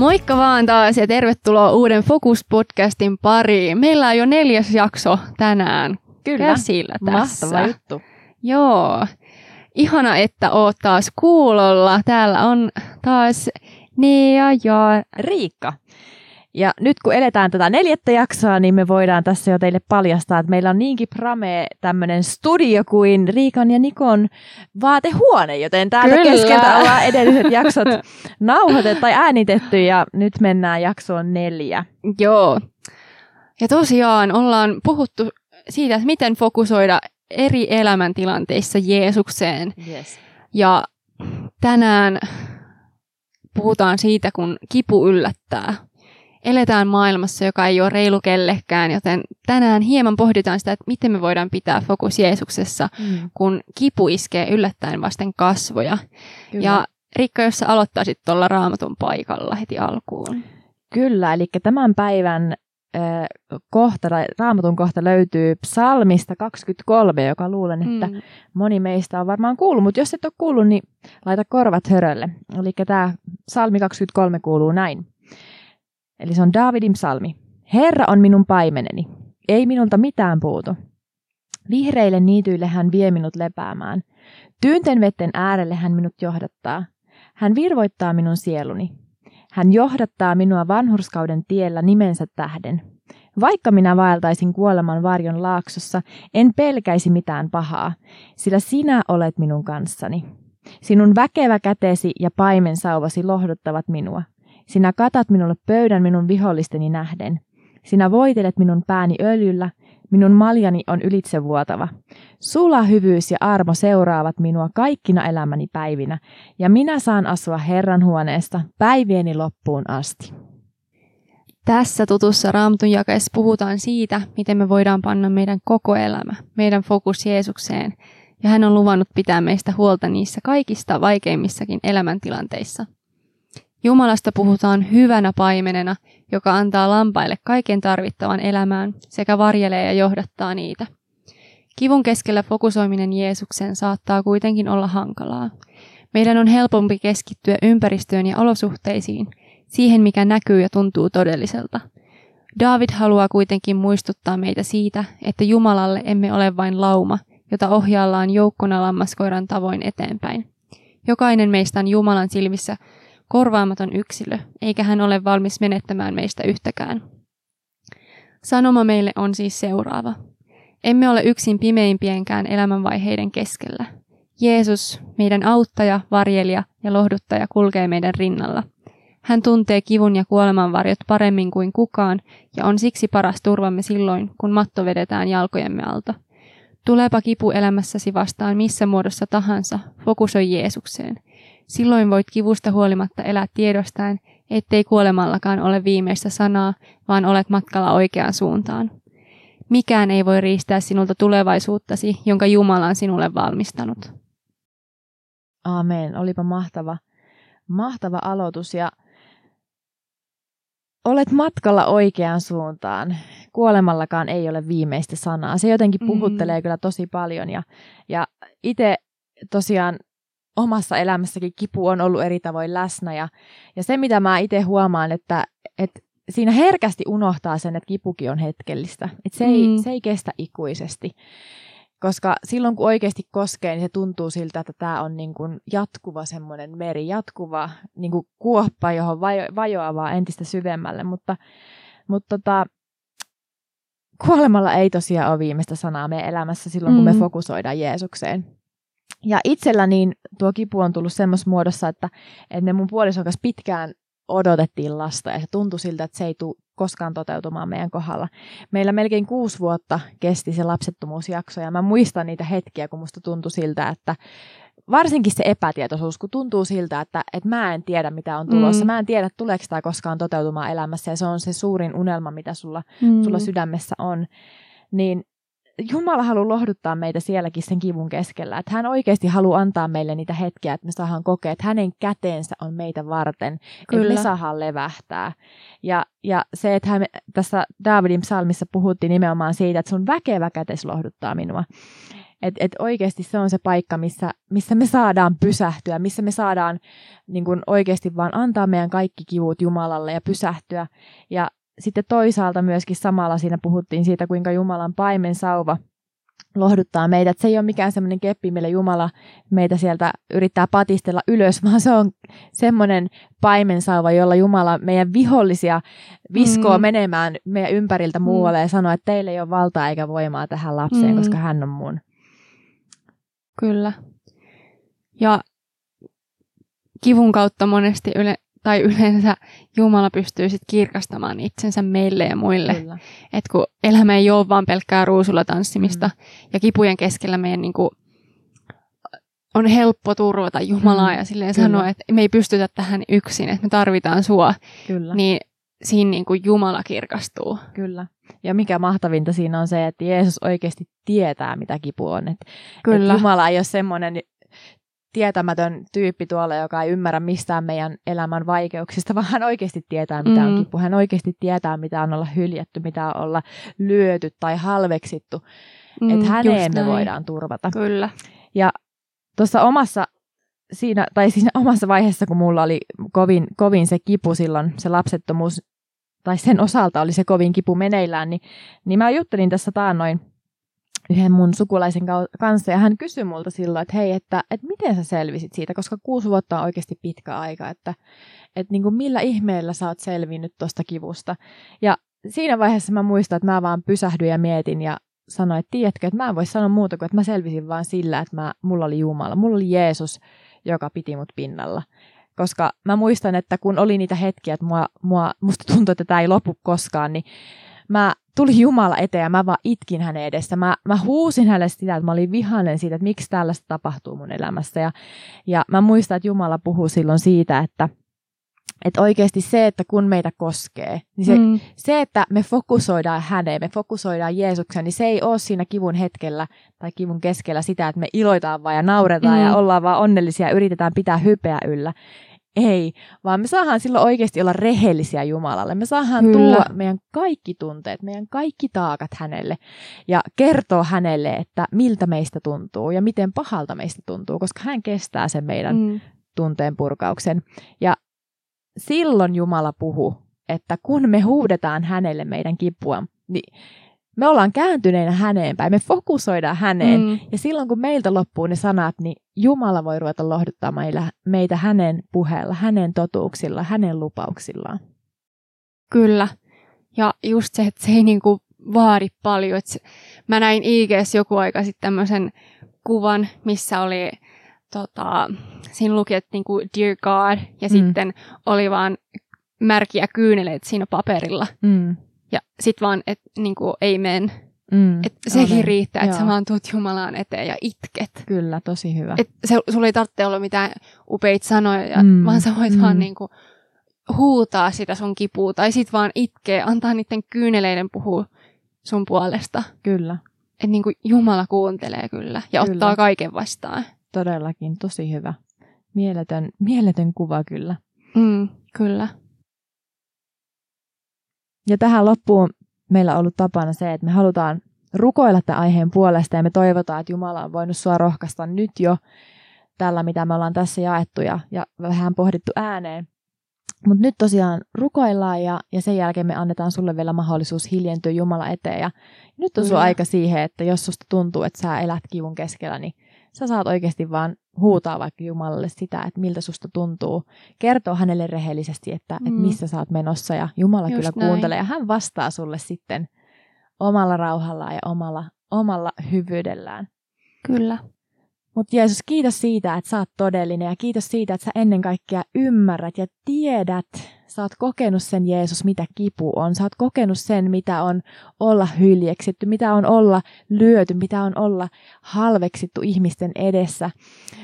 Moikka vaan taas ja tervetuloa uuden Focus-podcastin pariin. Meillä on jo neljäs jakso tänään Kyllä. käsillä tässä. Mahtava juttu. Joo. Ihana, että oot taas kuulolla. Täällä on taas Nea ja Riikka. Ja nyt kun eletään tätä neljättä jaksoa, niin me voidaan tässä jo teille paljastaa, että meillä on niinkin prame tämmöinen studio kuin Riikan ja Nikon vaatehuone, joten täältä Kyllä. keskeltä ollaan edelliset jaksot nauhoitettu tai äänitetty ja nyt mennään jaksoon neljä. Joo. Ja tosiaan ollaan puhuttu siitä, että miten fokusoida eri elämäntilanteissa Jeesukseen. Yes. Ja tänään puhutaan siitä, kun kipu yllättää. Eletään maailmassa, joka ei ole reilu kellekään, joten tänään hieman pohditaan sitä, että miten me voidaan pitää fokus Jeesuksessa, Mm, kun kipu iskee yllättäen vasten kasvoja. kyllä. Ja Rikka, jos sä aloittaisit tuolla raamatun paikalla heti alkuun. Kyllä, eli tämän päivän äh, kohta, tai raamatun kohta löytyy psalmista 23, joka luulen, että Mm. moni meistä on varmaan kuullut, mutta jos et ole kuullut, niin laita korvat hörölle. Eli tämä psalmi 23 kuuluu näin. Eli se on Daavidin psalmi. Herra on minun paimeneni, ei minulta mitään puutu. Vihreille niityille hän vie minut lepäämään. Tyynten vetten äärelle hän minut johdattaa. Hän virvoittaa minun sieluni. Hän johdattaa minua vanhurskauden tiellä nimensä tähden. Vaikka minä vaeltaisin kuoleman varjon laaksossa, en pelkäisi mitään pahaa, sillä sinä olet minun kanssani. Sinun väkevä kätesi ja paimen sauvasi lohduttavat minua. Sinä katat minulle pöydän minun vihollisteni nähden. Sinä voitelet minun pääni öljyllä, minun maljani on ylitsevuotava. Sula hyvyys ja armo seuraavat minua kaikkina elämäni päivinä, ja minä saan asua Herran huoneesta päivieni loppuun asti. Tässä tutussa raamatun jakeessa puhutaan siitä, miten me voidaan panna meidän koko elämä, meidän fokus Jeesukseen, ja hän on luvannut pitää meistä huolta niissä kaikista vaikeimmissakin elämäntilanteissa. Jumalasta puhutaan hyvänä paimenena, joka antaa lampaille kaiken tarvittavan elämään sekä varjelee ja johdattaa niitä. Kivun keskellä fokusoiminen Jeesukseen saattaa kuitenkin olla hankalaa. Meidän on helpompi keskittyä ympäristöön ja olosuhteisiin, siihen mikä näkyy ja tuntuu todelliselta. David haluaa kuitenkin muistuttaa meitä siitä, että Jumalalle emme ole vain lauma, jota ohjaillaan joukkona lammaskoiran tavoin eteenpäin. Jokainen meistä on Jumalan silmissä korvaamaton yksilö, eikä hän ole valmis menettämään meistä yhtäkään. Sanoma meille on siis seuraava. Emme ole yksin pimeimpienkään elämänvaiheiden keskellä. Jeesus, meidän auttaja, varjelija ja lohduttaja kulkee meidän rinnalla. Hän tuntee kivun ja kuoleman varjot paremmin kuin kukaan ja on siksi paras turvamme silloin, kun matto vedetään jalkojemme alta. Tulepa kipu elämässäsi vastaan missä muodossa tahansa, fokusoi Jeesukseen. Silloin voit kivusta huolimatta elää tiedostaen, ettei kuolemallakaan ole viimeistä sanaa, vaan olet matkalla oikeaan suuntaan. Mikään ei voi riistää sinulta tulevaisuuttasi, jonka Jumala on sinulle valmistanut. Aamen. Olipa mahtava, mahtava aloitus ja olet matkalla oikeaan suuntaan. Kuolemallakaan ei ole viimeistä sanaa. Se jotenkin puhuttelee mm. kyllä tosi paljon ja, ja itse tosiaan omassa elämässäkin kipu on ollut eri tavoin läsnä ja, ja se mitä mä itse huomaan, että, että siinä herkästi unohtaa sen, että kipukin on hetkellistä. Että se, ei, Mm. se ei kestä ikuisesti. Koska silloin kun oikeasti koskee, niin se tuntuu siltä, että tämä on niin kuin jatkuva semmoinen meri, jatkuva niin kuin kuoppa, johon vajo, vajoaa vaan entistä syvemmälle. Mutta, mutta tota, kuolemalla ei tosiaan ole viimeistä sanaa meidän elämässä silloin, kun me Mm. fokusoidaan Jeesukseen. Ja itsellä niin tuo kipu on tullut semmoisessa muodossa, että, että me mun puolison kanssa pitkään odotettiin lasta ja se tuntui siltä, että se ei tule koskaan toteutumaan meidän kohdalla. Meillä melkein kuusi vuotta kesti se lapsettomuusjakso ja mä muistan niitä hetkiä, kun musta tuntui siltä, että varsinkin se epätietoisuus, kun tuntuu siltä, että, että mä en tiedä mitä on tulossa. Mm. Mä en tiedä, tuleeko tämä koskaan toteutumaan elämässä ja se on se suurin unelma, mitä sulla, Mm. sulla sydämessä on. Niin Jumala haluaa lohduttaa meitä sielläkin sen kivun keskellä. Että hän oikeasti haluaa antaa meille niitä hetkiä, että me saadaan kokea, että hänen käteensä on meitä varten, Kyllä. että me saadaan levähtää. Ja, ja se, että hän, tässä Davidin psalmissa puhuttiin nimenomaan siitä, että sun väkevä kätes lohduttaa minua. Että et oikeasti se on se paikka, missä, missä me saadaan pysähtyä, missä me saadaan niin kun oikeasti vaan antaa meidän kaikki kivut Jumalalle ja pysähtyä. Ja sitten toisaalta myöskin samalla siinä puhuttiin siitä, kuinka Jumalan paimen sauva lohduttaa meidät. Se ei ole mikään semmoinen keppi, millä Jumala meitä sieltä yrittää patistella ylös, vaan se on semmoinen paimensauva, jolla Jumala meidän vihollisia viskoo mm. menemään meidän ympäriltä mm. muualle ja sanoo, että teillä ei ole valtaa eikä voimaa tähän lapseen, mm. koska hän on mun. Kyllä. Ja kivun kautta monesti yle, tai yleensä Jumala pystyy sit kirkastamaan itsensä meille ja muille. että kun elämä ei ole vaan pelkkää ruusulla tanssimista mm. ja kipujen keskellä meidän niinku, on helppo turvata Jumalaa mm. ja silleen Kyllä. sanoa, että me ei pystytä tähän yksin, että me tarvitaan sua. Kyllä. Niin siinä niin kuin Jumala kirkastuu. Kyllä. Ja mikä mahtavinta siinä on se, että Jeesus oikeasti tietää, mitä kipu on. Että, Kyllä. Että Jumala ei ole semmoinen tietämätön tyyppi tuolla, joka ei ymmärrä mistään meidän elämän vaikeuksista, vaan hän oikeasti tietää, mitä on mm. kipu. Hän oikeasti tietää, mitä on olla hyljätty, mitä on olla lyöty tai halveksittu. Mm, että häneen me voidaan turvata. Kyllä. Ja tuossa omassa siinä, tai siinä omassa vaiheessa, kun mulla oli kovin, kovin se kipu silloin, se lapsettomuus, tai sen osalta oli se kovin kipu meneillään, niin, niin mä juttelin tässä taannoin yhden mun sukulaisen kanssa ja hän kysyi multa silloin, että hei, että, että miten sä selvisit siitä, koska kuusi vuotta on oikeasti pitkä aika, että, että niin kuin millä ihmeellä sä oot selvinnyt tuosta kivusta. Ja siinä vaiheessa mä muistan, että mä vaan pysähdyin ja mietin ja sanoin, että tiedätkö, että mä en voi sanoa muuta kuin, että mä selvisin vaan sillä, että mä, mulla oli Jumala, mulla oli Jeesus, joka piti mut pinnalla. Koska mä muistan, että kun oli niitä hetkiä, että mua, mua, musta tuntui, että tämä ei lopu koskaan, niin mä tuli Jumala eteen ja mä vaan itkin hänen edessä. Mä, mä huusin hänelle sitä, että mä olin vihainen siitä, että miksi tällaista tapahtuu mun elämässä. Ja, ja mä muistan, että Jumala puhuu silloin siitä, että, että oikeasti se, että kun meitä koskee, niin se, mm. se, että me fokusoidaan häneen, me fokusoidaan Jeesukseen, niin se ei ole siinä kivun hetkellä tai kivun keskellä sitä, että me iloitaan vaan ja nauretaan mm. ja ollaan vaan onnellisia ja yritetään pitää hypeä yllä. Ei, vaan me saadaan silloin oikeasti olla rehellisiä Jumalalle. Me saadaan Kyllä. tuoda meidän kaikki tunteet, meidän kaikki taakat hänelle ja kertoa hänelle, että miltä meistä tuntuu ja miten pahalta meistä tuntuu, koska hän kestää sen meidän mm. tunteen purkauksen. Ja silloin Jumala puhuu, että kun me huudetaan hänelle meidän kipua, niin me ollaan kääntyneenä häneen päin, me fokusoidaan häneen. Mm. Ja silloin kun meiltä loppuu ne sanat, niin Jumala voi ruveta lohduttamaan meitä, meitä hänen puheella, hänen totuuksilla, hänen lupauksillaan. Kyllä. Ja just se, että se ei niinku vaadi paljon. Että mä näin IGS joku aika sitten tämmöisen kuvan, missä oli, tota, siinä luki, että niinku Dear God, ja mm. sitten oli vaan märkiä kyyneleitä siinä paperilla. Mm. Ja sit vaan, että niinku, amen. Mm, että sekin olen. riittää, että sä vaan tuut Jumalaan eteen ja itket. Kyllä, tosi hyvä. Et se, sulla ei tarvitse olla mitään upeita sanoja, mm, vaan sä voit mm. vaan niinku huutaa sitä sun kipua, tai sit vaan itkee, antaa niiden kyyneleiden puhua sun puolesta. Kyllä. Että niinku Jumala kuuntelee kyllä ja kyllä. ottaa kaiken vastaan. Todellakin, tosi hyvä. Mieletön, mieletön kuva kyllä. Mm, kyllä. Ja tähän loppuun meillä on ollut tapana se, että me halutaan rukoilla tämän aiheen puolesta ja me toivotaan, että Jumala on voinut sua rohkaista nyt jo tällä, mitä me ollaan tässä jaettu ja, ja vähän pohdittu ääneen. Mutta nyt tosiaan rukoillaan ja, ja sen jälkeen me annetaan sulle vielä mahdollisuus hiljentyä Jumala eteen. Ja nyt on sun aika siihen, että jos susta tuntuu, että sä elät kivun keskellä, niin sä saat oikeasti vaan huutaa vaikka Jumalalle sitä, että miltä susta tuntuu. Kertoo hänelle rehellisesti, että, mm. että missä sä oot menossa ja Jumala Just kyllä näin. kuuntelee ja hän vastaa sulle sitten omalla rauhallaan ja omalla, omalla hyvyydellään. Kyllä. Mutta Jeesus, kiitos siitä, että sä oot todellinen ja kiitos siitä, että sä ennen kaikkea ymmärrät ja tiedät, sä oot kokenut sen Jeesus, mitä kipu on. Sä oot kokenut sen, mitä on olla hyljeksitty, mitä on olla lyöty, mitä on olla halveksittu ihmisten edessä.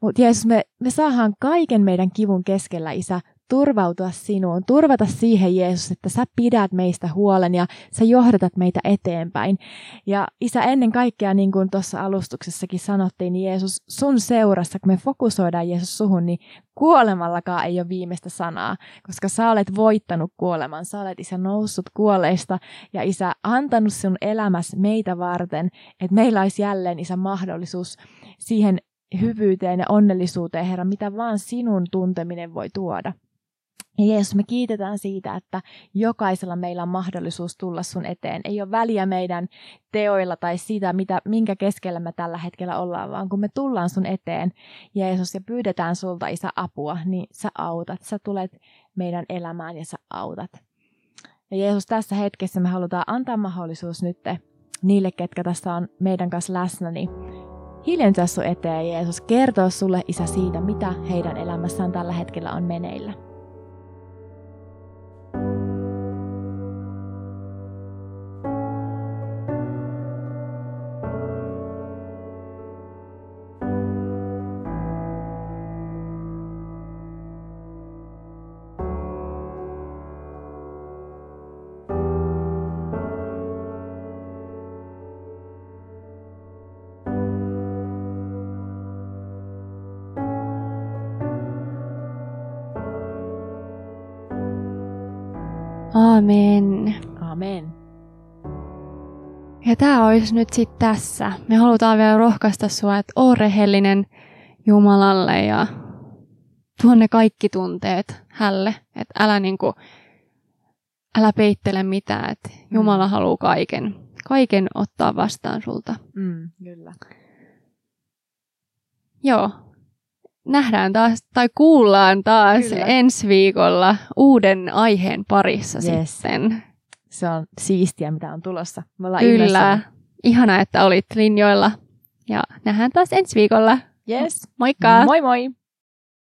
Mutta Jeesus, me, me saadaan kaiken meidän kivun keskellä, Isä, turvautua sinuun, turvata siihen Jeesus, että sä pidät meistä huolen ja sä johdatat meitä eteenpäin. Ja Isä, ennen kaikkea, niin kuin tuossa alustuksessakin sanottiin, niin Jeesus, sun seurassa, kun me fokusoidaan Jeesus suhun, niin kuolemallakaan ei ole viimeistä sanaa, koska sä olet voittanut kuoleman, sä olet Isä noussut kuolleista ja Isä antanut sinun elämässä meitä varten, että meillä olisi jälleen Isä mahdollisuus siihen hyvyyteen ja onnellisuuteen, Herra, mitä vaan sinun tunteminen voi tuoda. Ja Jeesus, me kiitetään siitä, että jokaisella meillä on mahdollisuus tulla sun eteen. Ei ole väliä meidän teoilla tai sitä, mitä, minkä keskellä me tällä hetkellä ollaan, vaan kun me tullaan sun eteen, Jeesus, ja pyydetään sulta, Isä, apua, niin sä autat. Sä tulet meidän elämään ja sä autat. Ja Jeesus, tässä hetkessä me halutaan antaa mahdollisuus nyt niille, ketkä tässä on meidän kanssa läsnä, niin hiljentää sun eteen Jeesus, kertoa sulle Isä siitä, mitä heidän elämässään tällä hetkellä on meneillä. Aamen. Amen. Ja tämä olisi nyt sitten tässä. Me halutaan vielä rohkaista sinua, että ole rehellinen Jumalalle ja tuonne kaikki tunteet hälle. Että älä niinku, älä peittele mitään, että. Jumala mm. haluaa kaiken. Kaiken ottaa vastaan sulta. Mm, kyllä. Joo, nähdään taas tai kuullaan taas Kyllä. ensi viikolla uuden aiheen parissa yes. sitten. Se on siistiä, mitä on tulossa. Me Kyllä. Ihana, Ihana, että olit linjoilla. Ja nähdään taas ensi viikolla. Yes. Moikka! Moi moi!